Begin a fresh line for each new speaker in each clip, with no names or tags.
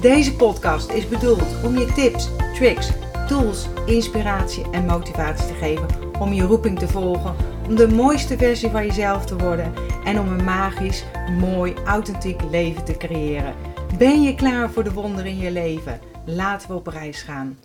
Deze podcast is bedoeld om je tips, tricks, tools, inspiratie en motivatie te geven om je roeping te volgen, om de mooiste versie van jezelf te worden en om een magisch, mooi, authentiek leven te creëren. Ben je klaar voor de wonderen in je leven? Laten we op reis gaan.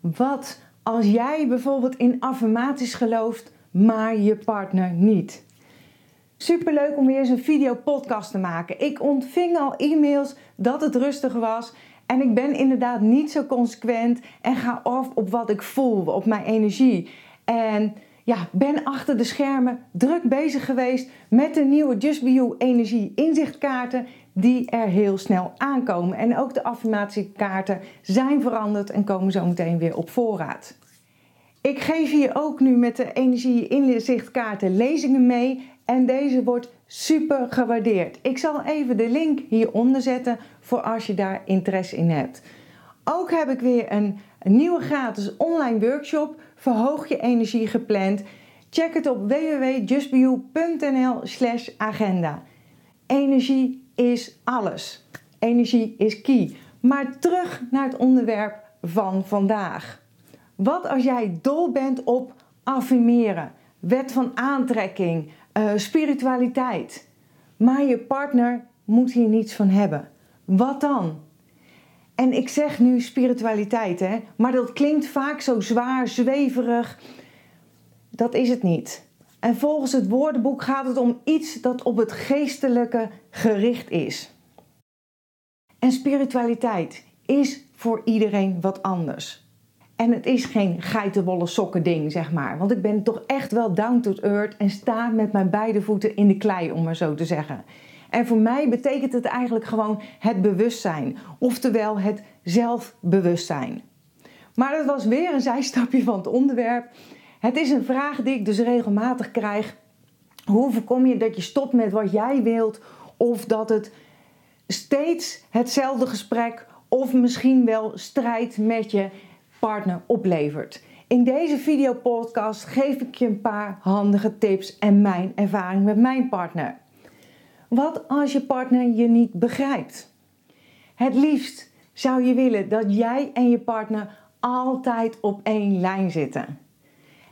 Wat als jij bijvoorbeeld in affirmaties gelooft, maar je partner niet? Super leuk om weer eens een video podcast te maken. Ik ontving al e-mails dat het rustig was. En ik ben inderdaad niet zo consequent en ga af op wat ik voel, op mijn energie. En ja, ben achter de schermen druk bezig geweest met de nieuwe Just Be You energie inzichtkaarten die er heel snel aankomen. En ook de affirmatiekaarten zijn veranderd en komen zo meteen weer op voorraad. Ik geef hier ook nu met de energie inzichtkaarten lezingen mee en deze wordt super gewaardeerd. Ik zal even de link hieronder zetten voor als je daar interesse in hebt. Ook heb ik weer een, nieuwe gratis online workshop Verhoog je energie gepland. Check het op www.justbeyou.nl slash agenda. Energie is alles. Energie is key. Maar terug naar het onderwerp van vandaag. Wat als jij dol bent op affirmeren, wet van aantrekking, uh, spiritualiteit. Maar je partner moet hier niets van hebben. Wat dan? En ik zeg nu spiritualiteit, hè? maar dat klinkt vaak zo zwaar, zweverig. Dat is het niet. En volgens het woordenboek gaat het om iets dat op het geestelijke gericht is. En spiritualiteit is voor iedereen wat anders. En het is geen geitenwolle sokken ding, zeg maar. Want ik ben toch echt wel down to earth en sta met mijn beide voeten in de klei, om maar zo te zeggen. En voor mij betekent het eigenlijk gewoon het bewustzijn. Oftewel het zelfbewustzijn. Maar dat was weer een zijstapje van het onderwerp. Het is een vraag die ik dus regelmatig krijg. Hoe voorkom je dat je stopt met wat jij wilt? Of dat het steeds hetzelfde gesprek of misschien wel strijd met je partner oplevert. In deze videopodcast geef ik je een paar handige tips en mijn ervaring met mijn partner. Wat als je partner je niet begrijpt? Het liefst zou je willen dat jij en je partner altijd op één lijn zitten.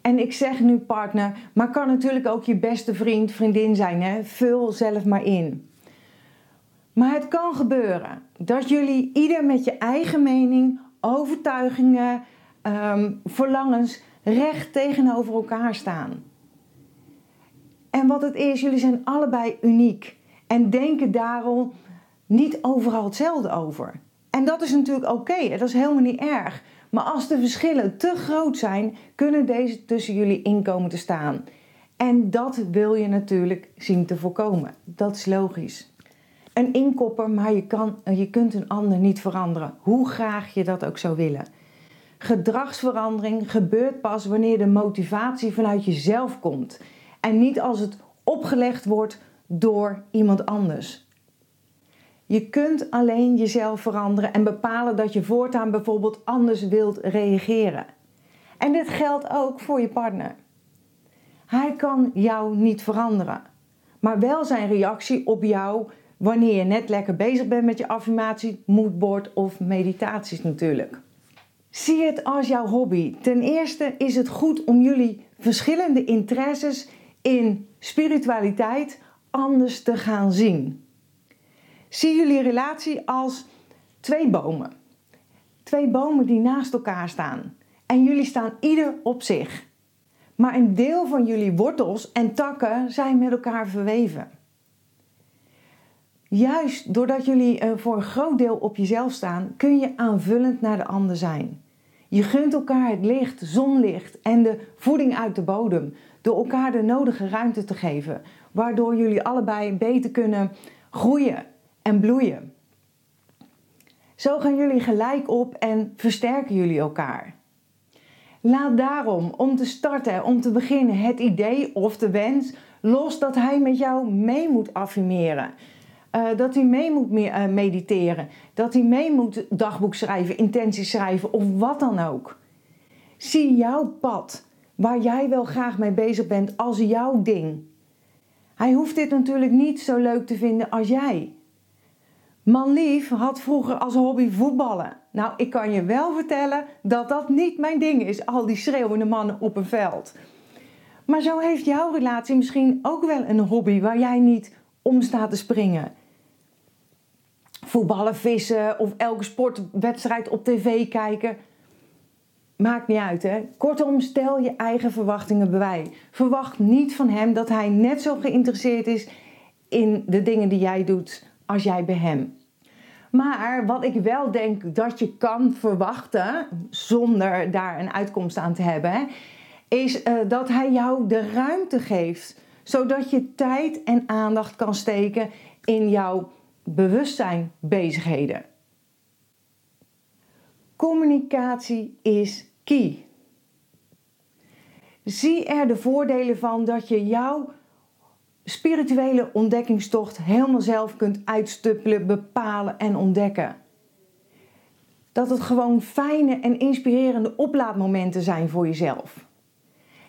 En ik zeg nu partner, maar kan natuurlijk ook je beste vriend, vriendin zijn. Hè? Vul zelf maar in. Maar het kan gebeuren dat jullie ieder met je eigen mening overtuigingen, um, verlangens recht tegenover elkaar staan. En wat het is, jullie zijn allebei uniek en denken daarom niet overal hetzelfde over. En dat is natuurlijk oké, dat is helemaal niet erg. Maar als de verschillen te groot zijn, kunnen deze tussen jullie inkomen te staan. En dat wil je natuurlijk zien te voorkomen. Dat is logisch een inkopper, maar je, kan, je kunt een ander niet veranderen, hoe graag je dat ook zou willen. Gedragsverandering gebeurt pas wanneer de motivatie vanuit jezelf komt en niet als het opgelegd wordt door iemand anders. Je kunt alleen jezelf veranderen en bepalen dat je voortaan bijvoorbeeld anders wilt reageren. En dit geldt ook voor je partner. Hij kan jou niet veranderen, maar wel zijn reactie op jou wanneer je net lekker bezig bent met je affirmatie, moodboard of meditaties natuurlijk. Zie het als jouw hobby. Ten eerste is het goed om jullie verschillende interesses in spiritualiteit anders te gaan zien. Zie jullie relatie als twee bomen. Twee bomen die naast elkaar staan. En jullie staan ieder op zich. Maar een deel van jullie wortels en takken zijn met elkaar verweven. Juist doordat jullie eh, voor een groot deel op jezelf staan, kun je aanvullend naar de ander zijn. Je gunt elkaar het licht, zonlicht en de voeding uit de bodem. Door elkaar de nodige ruimte te geven, waardoor jullie allebei beter kunnen groeien en bloeien. Zo gaan jullie gelijk op en versterken jullie elkaar. Laat daarom om te starten, om te beginnen, het idee of de wens los dat hij met jou mee moet affirmeren. Uh, dat hij mee moet uh, mediteren. Dat hij mee moet dagboek schrijven, intenties schrijven of wat dan ook. Zie jouw pad, waar jij wel graag mee bezig bent, als jouw ding. Hij hoeft dit natuurlijk niet zo leuk te vinden als jij. Manlief had vroeger als hobby voetballen. Nou, ik kan je wel vertellen dat dat niet mijn ding is, al die schreeuwende mannen op een veld. Maar zo heeft jouw relatie misschien ook wel een hobby waar jij niet om staat te springen. Voetballen, vissen of elke sportwedstrijd op tv kijken. Maakt niet uit, hè? Kortom, stel je eigen verwachtingen bij. Verwacht niet van hem dat hij net zo geïnteresseerd is in de dingen die jij doet als jij bij hem. Maar wat ik wel denk dat je kan verwachten, zonder daar een uitkomst aan te hebben, is uh, dat hij jou de ruimte geeft, zodat je tijd en aandacht kan steken in jouw bewustzijn bezigheden. Communicatie is key. Zie er de voordelen van dat je jouw spirituele ontdekkingstocht helemaal zelf kunt uitstuppelen, bepalen en ontdekken. Dat het gewoon fijne en inspirerende oplaadmomenten zijn voor jezelf.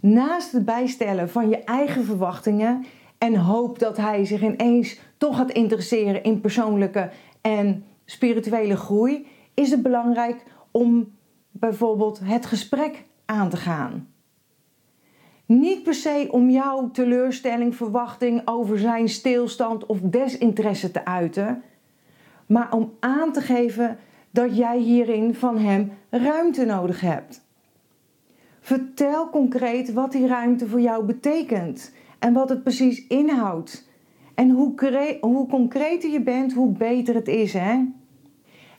Naast het bijstellen van je eigen verwachtingen en hoop dat hij zich ineens toch gaat interesseren in persoonlijke en spirituele groei, is het belangrijk om bijvoorbeeld het gesprek aan te gaan. Niet per se om jouw teleurstelling, verwachting over zijn stilstand of desinteresse te uiten, maar om aan te geven dat jij hierin van hem ruimte nodig hebt. Vertel concreet wat die ruimte voor jou betekent en wat het precies inhoudt. En hoe, hoe concreter je bent, hoe beter het is, hè?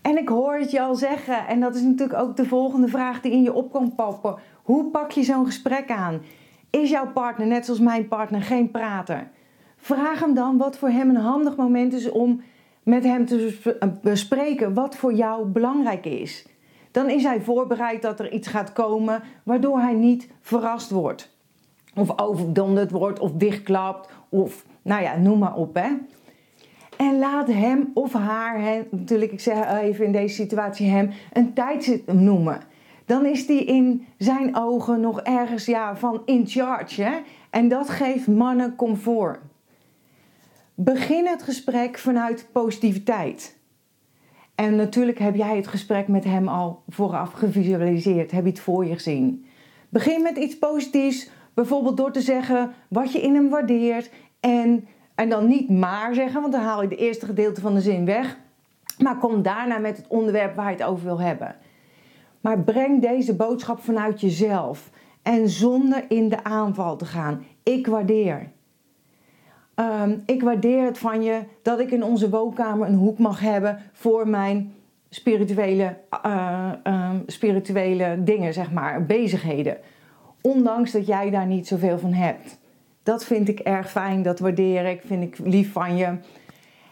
En ik hoor het je al zeggen, en dat is natuurlijk ook de volgende vraag die in je op kan poppen. Hoe pak je zo'n gesprek aan? Is jouw partner, net zoals mijn partner, geen prater? Vraag hem dan wat voor hem een handig moment is om met hem te bespreken wat voor jou belangrijk is. Dan is hij voorbereid dat er iets gaat komen waardoor hij niet verrast wordt. Of overdonderd wordt of dichtklapt of nou ja, noem maar op hè. En laat hem of haar, hè, natuurlijk ik zeg even in deze situatie hem, een tijd noemen dan is die in zijn ogen nog ergens ja, van in charge. Hè? En dat geeft mannen comfort. Begin het gesprek vanuit positiviteit. En natuurlijk heb jij het gesprek met hem al vooraf gevisualiseerd, heb je het voor je gezien. Begin met iets positiefs, bijvoorbeeld door te zeggen wat je in hem waardeert. En, en dan niet maar zeggen, want dan haal je de eerste gedeelte van de zin weg. Maar kom daarna met het onderwerp waar je het over wil hebben. Maar breng deze boodschap vanuit jezelf en zonder in de aanval te gaan. Ik waardeer. Um, ik waardeer het van je dat ik in onze woonkamer een hoek mag hebben voor mijn spirituele, uh, um, spirituele dingen, zeg maar, bezigheden. Ondanks dat jij daar niet zoveel van hebt. Dat vind ik erg fijn, dat waardeer ik, vind ik lief van je.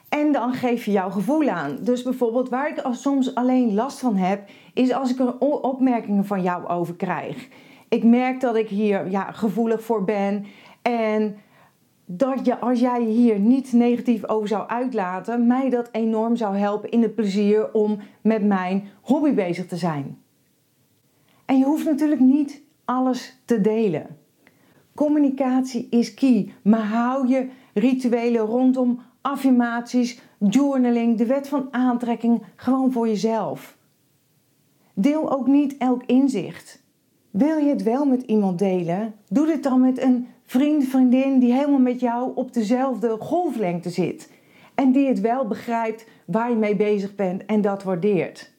En dan geef je jouw gevoel aan. Dus bijvoorbeeld waar ik soms alleen last van heb, is als ik er opmerkingen van jou over krijg. Ik merk dat ik hier ja, gevoelig voor ben. En dat je, als jij hier niet negatief over zou uitlaten, mij dat enorm zou helpen in het plezier om met mijn hobby bezig te zijn. En je hoeft natuurlijk niet alles te delen. Communicatie is key, maar hou je rituelen rondom affirmaties, journaling, de wet van aantrekking gewoon voor jezelf. Deel ook niet elk inzicht. Wil je het wel met iemand delen? Doe dit dan met een vriend, vriendin die helemaal met jou op dezelfde golflengte zit. En die het wel begrijpt waar je mee bezig bent en dat waardeert.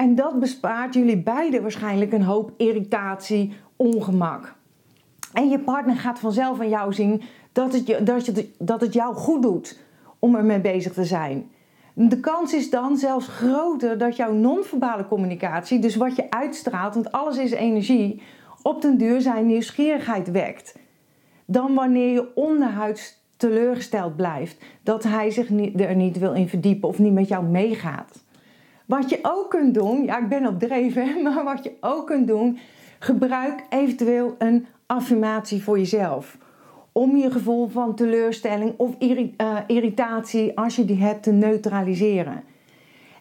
En dat bespaart jullie beiden waarschijnlijk een hoop irritatie, ongemak. En je partner gaat vanzelf aan jou zien dat het, dat, je, dat het jou goed doet om ermee bezig te zijn. De kans is dan zelfs groter dat jouw non-verbale communicatie, dus wat je uitstraalt, want alles is energie, op den duur zijn nieuwsgierigheid wekt. Dan wanneer je onderhuids teleurgesteld blijft, dat hij zich er niet wil in verdiepen of niet met jou meegaat. Wat je ook kunt doen, ja, ik ben op dreven, maar wat je ook kunt doen, gebruik eventueel een affirmatie voor jezelf. Om je gevoel van teleurstelling of eh, irritatie, als je die hebt, te neutraliseren.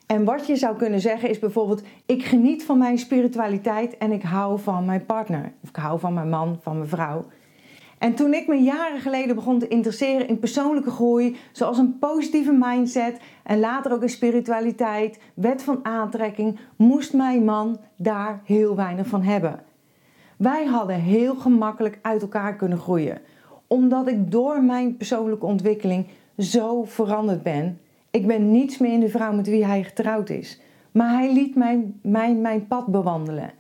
En wat je zou kunnen zeggen is bijvoorbeeld: Ik geniet van mijn spiritualiteit en ik hou van mijn partner. Of ik hou van mijn man, van mijn vrouw. En toen ik me jaren geleden begon te interesseren in persoonlijke groei, zoals een positieve mindset en later ook in spiritualiteit, wet van aantrekking, moest mijn man daar heel weinig van hebben. Wij hadden heel gemakkelijk uit elkaar kunnen groeien, omdat ik door mijn persoonlijke ontwikkeling zo veranderd ben. Ik ben niets meer in de vrouw met wie hij getrouwd is, maar hij liet mij mijn, mijn pad bewandelen.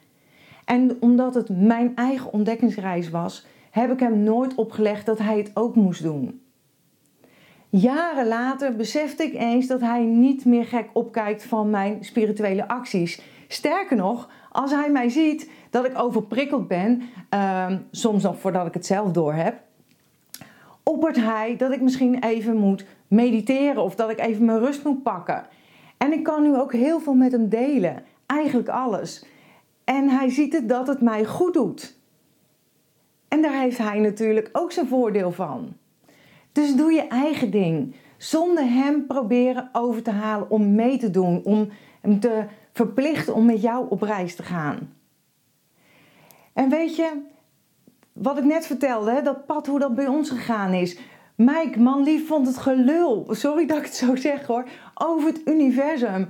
En omdat het mijn eigen ontdekkingsreis was, heb ik hem nooit opgelegd dat hij het ook moest doen. Jaren later besefte ik eens dat hij niet meer gek opkijkt van mijn spirituele acties. Sterker nog, als hij mij ziet dat ik overprikkeld ben, uh, soms nog voordat ik het zelf door heb, oppert hij dat ik misschien even moet mediteren of dat ik even mijn rust moet pakken. En ik kan nu ook heel veel met hem delen, eigenlijk alles. En hij ziet het dat het mij goed doet. En daar heeft hij natuurlijk ook zijn voordeel van. Dus doe je eigen ding. Zonder hem proberen over te halen om mee te doen. Om hem te verplichten om met jou op reis te gaan. En weet je, wat ik net vertelde, dat pad hoe dat bij ons gegaan is. Mike, man lief, vond het gelul. Sorry dat ik het zo zeg hoor. Over het universum.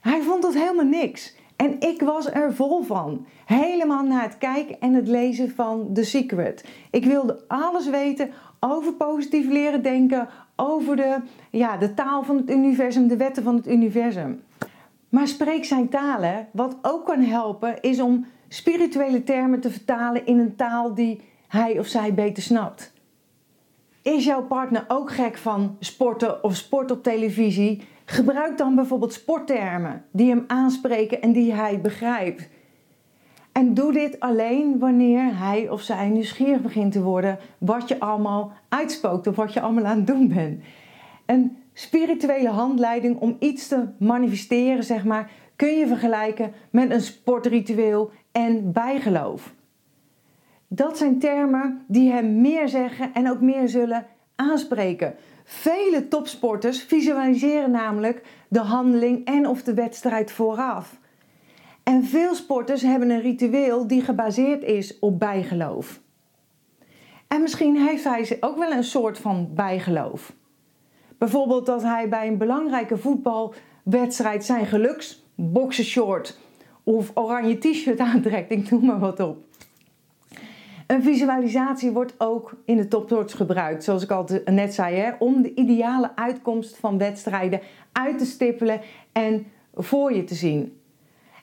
Hij vond het helemaal niks. En ik was er vol van. Helemaal na het kijken en het lezen van The Secret. Ik wilde alles weten over positief leren denken, over de, ja, de taal van het universum, de wetten van het universum. Maar spreek zijn talen. Wat ook kan helpen is om spirituele termen te vertalen in een taal die hij of zij beter snapt. Is jouw partner ook gek van sporten of sport op televisie? Gebruik dan bijvoorbeeld sporttermen die hem aanspreken en die hij begrijpt. En doe dit alleen wanneer hij of zij nieuwsgierig begint te worden wat je allemaal uitspookt of wat je allemaal aan het doen bent. Een spirituele handleiding om iets te manifesteren, zeg maar, kun je vergelijken met een sportritueel en bijgeloof. Dat zijn termen die hem meer zeggen en ook meer zullen aanspreken. Vele topsporters visualiseren namelijk de handeling en of de wedstrijd vooraf. En veel sporters hebben een ritueel die gebaseerd is op bijgeloof. En misschien heeft hij ook wel een soort van bijgeloof. Bijvoorbeeld dat hij bij een belangrijke voetbalwedstrijd zijn geluks boxershort of oranje t-shirt aantrekt, ik noem maar wat op. Een visualisatie wordt ook in de topsports gebruikt, zoals ik al net zei, hè, om de ideale uitkomst van wedstrijden uit te stippelen en voor je te zien.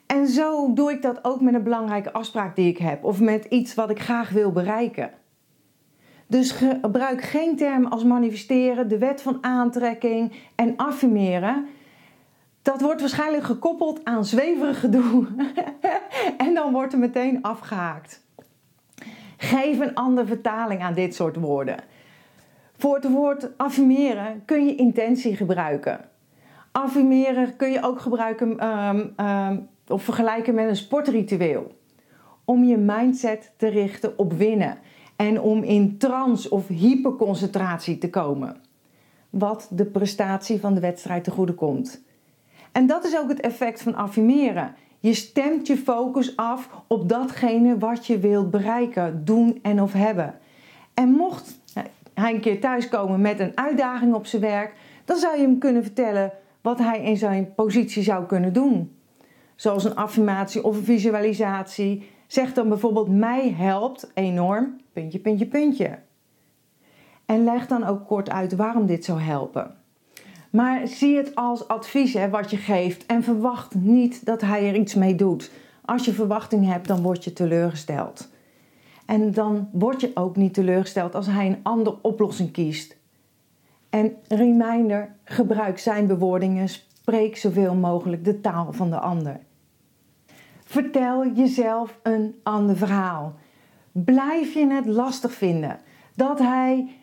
En zo doe ik dat ook met een belangrijke afspraak die ik heb of met iets wat ik graag wil bereiken. Dus gebruik geen term als manifesteren, de wet van aantrekking en affirmeren. Dat wordt waarschijnlijk gekoppeld aan zweverig gedoe en dan wordt er meteen afgehaakt. Geef een andere vertaling aan dit soort woorden. Voor het woord affirmeren kun je intentie gebruiken. Affirmeren kun je ook gebruiken um, um, of vergelijken met een sportritueel. Om je mindset te richten op winnen en om in trance of hyperconcentratie te komen. Wat de prestatie van de wedstrijd te goede komt. En dat is ook het effect van affirmeren. Je stemt je focus af op datgene wat je wilt bereiken, doen en of hebben. En mocht hij een keer thuiskomen met een uitdaging op zijn werk, dan zou je hem kunnen vertellen wat hij in zijn positie zou kunnen doen. Zoals een affirmatie of een visualisatie. Zeg dan bijvoorbeeld: Mij helpt enorm, puntje, puntje, puntje. En leg dan ook kort uit waarom dit zou helpen. Maar zie het als advies hè, wat je geeft en verwacht niet dat hij er iets mee doet. Als je verwachting hebt, dan word je teleurgesteld. En dan word je ook niet teleurgesteld als hij een andere oplossing kiest. En reminder, gebruik zijn bewoordingen, spreek zoveel mogelijk de taal van de ander. Vertel jezelf een ander verhaal. Blijf je het lastig vinden dat hij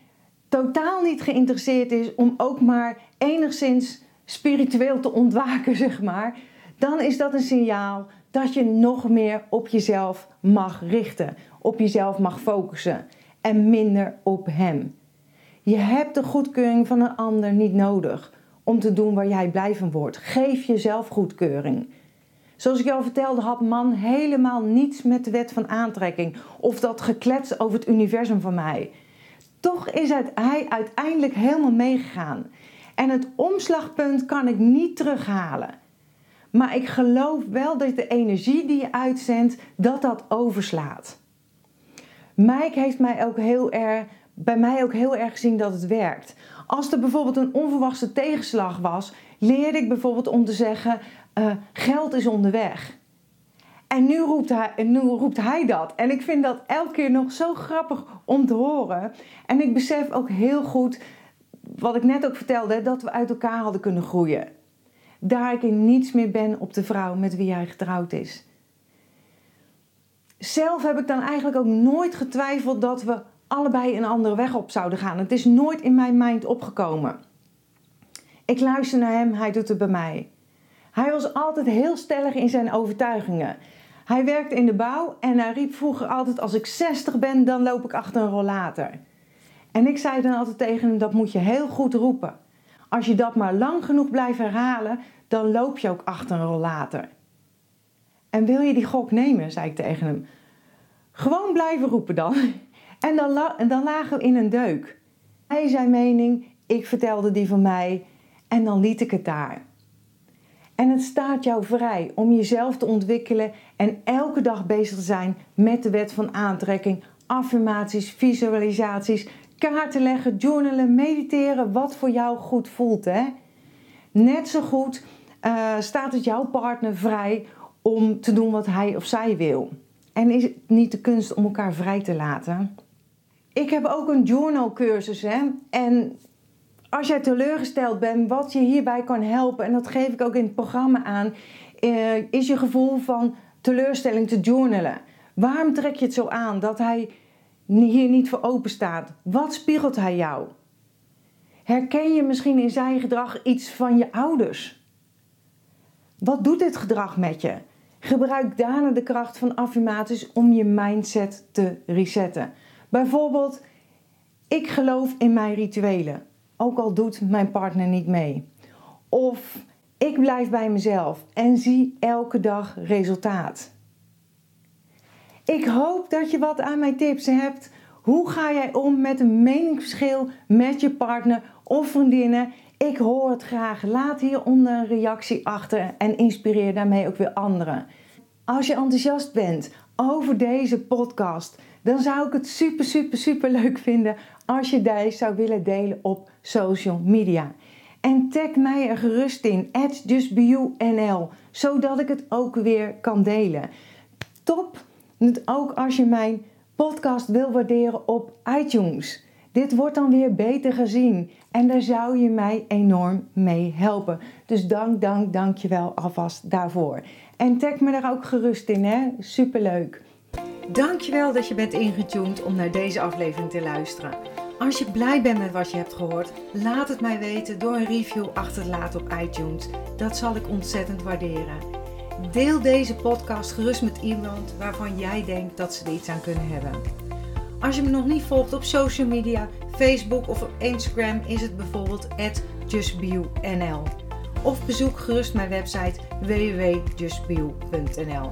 totaal niet geïnteresseerd is om ook maar enigszins spiritueel te ontwaken, zeg maar, dan is dat een signaal dat je nog meer op jezelf mag richten, op jezelf mag focussen en minder op hem. Je hebt de goedkeuring van een ander niet nodig om te doen waar jij blij van wordt. Geef jezelf goedkeuring. Zoals ik jou vertelde, had man helemaal niets met de wet van aantrekking of dat geklets over het universum van mij. Toch is hij uiteindelijk helemaal meegegaan. En het omslagpunt kan ik niet terughalen. Maar ik geloof wel dat de energie die je uitzendt, dat dat overslaat. Mike heeft mij ook heel erg, bij mij ook heel erg gezien dat het werkt. Als er bijvoorbeeld een onverwachte tegenslag was, leerde ik bijvoorbeeld om te zeggen: uh, geld is onderweg. En nu roept, hij, nu roept hij dat. En ik vind dat elke keer nog zo grappig om te horen. En ik besef ook heel goed, wat ik net ook vertelde, dat we uit elkaar hadden kunnen groeien. Daar ik in niets meer ben op de vrouw met wie hij getrouwd is. Zelf heb ik dan eigenlijk ook nooit getwijfeld dat we allebei een andere weg op zouden gaan. Het is nooit in mijn mind opgekomen. Ik luister naar hem, hij doet het bij mij. Hij was altijd heel stellig in zijn overtuigingen. Hij werkte in de bouw en hij riep vroeger altijd: Als ik 60 ben, dan loop ik achter een rollator. En ik zei dan altijd tegen hem: Dat moet je heel goed roepen. Als je dat maar lang genoeg blijft herhalen, dan loop je ook achter een rollator. En wil je die gok nemen, zei ik tegen hem. Gewoon blijven roepen dan. En dan, en dan lagen we in een deuk. Hij zijn mening, ik vertelde die van mij en dan liet ik het daar. En het staat jou vrij om jezelf te ontwikkelen en elke dag bezig te zijn met de wet van aantrekking, affirmaties, visualisaties, kaarten leggen, journalen, mediteren, wat voor jou goed voelt. Hè? Net zo goed uh, staat het jouw partner vrij om te doen wat hij of zij wil. En is het niet de kunst om elkaar vrij te laten? Ik heb ook een journal cursus hè? en als jij teleurgesteld bent, wat je hierbij kan helpen, en dat geef ik ook in het programma aan, eh, is je gevoel van teleurstelling te journalen. Waarom trek je het zo aan dat hij hier niet voor open staat? Wat spiegelt hij jou? Herken je misschien in zijn gedrag iets van je ouders? Wat doet dit gedrag met je? Gebruik daarna de kracht van affirmaties om je mindset te resetten. Bijvoorbeeld, ik geloof in mijn rituelen ook al doet mijn partner niet mee. Of ik blijf bij mezelf en zie elke dag resultaat. Ik hoop dat je wat aan mijn tips hebt. Hoe ga jij om met een meningsverschil met je partner of vriendinnen? Ik hoor het graag. Laat hieronder een reactie achter en inspireer daarmee ook weer anderen. Als je enthousiast bent over deze podcast, dan zou ik het super, super, super leuk vinden als je deze zou willen delen op social media. En tag mij er gerust in, justbeyounl, zodat ik het ook weer kan delen. Top, ook als je mijn podcast wil waarderen op iTunes. Dit wordt dan weer beter gezien en daar zou je mij enorm mee helpen. Dus dank, dank, dank je wel alvast daarvoor. En tag me daar ook gerust in, hè? Superleuk. Dankjewel dat je bent ingetuned om naar deze aflevering te luisteren. Als je blij bent met wat je hebt gehoord, laat het mij weten door een review achter te laten op iTunes. Dat zal ik ontzettend waarderen. Deel deze podcast gerust met iemand waarvan jij denkt dat ze er iets aan kunnen hebben. Als je me nog niet volgt op social media, Facebook of op Instagram is het bijvoorbeeld justbio.nl. Of bezoek gerust mijn website www.justbio.nl.